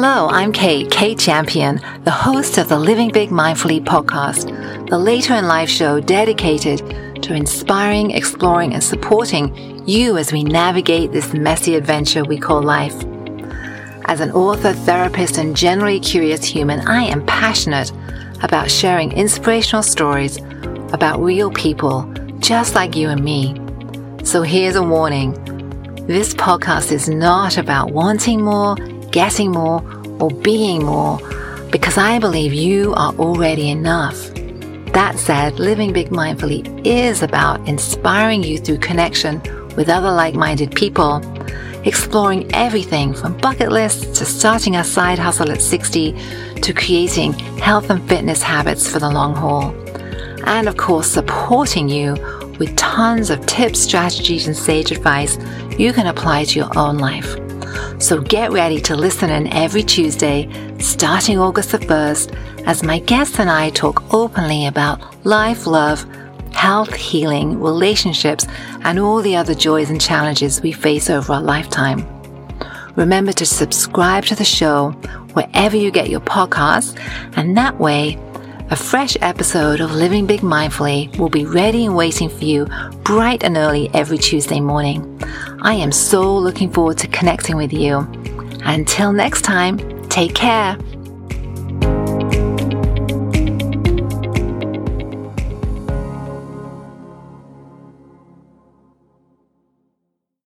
Hello, I'm Kate, Kate Champion, the host of the Living Big Mindfully podcast, the later in life show dedicated to inspiring, exploring, and supporting you as we navigate this messy adventure we call life. As an author, therapist, and generally curious human, I am passionate about sharing inspirational stories about real people just like you and me. So here's a warning. This podcast is not about wanting more, getting more, or being more, because I believe you are already enough. That said, living big mindfully is about inspiring you through connection with other like minded people, exploring everything from bucket lists to starting a side hustle at 60 to creating health and fitness habits for the long haul. And of course, supporting you with tons of tips, strategies, and sage advice you can apply to your own life. So get ready to listen in every Tuesday, starting August the 1st, as my guests and I talk openly about life, love, health, healing, relationships, and all the other joys and challenges we face over our lifetime. Remember to subscribe to the show wherever you get your podcasts, and that way, a fresh episode of Living Big Mindfully will be ready and waiting for you bright and early every Tuesday morning. I am so looking forward to connecting with you. Until next time, take care.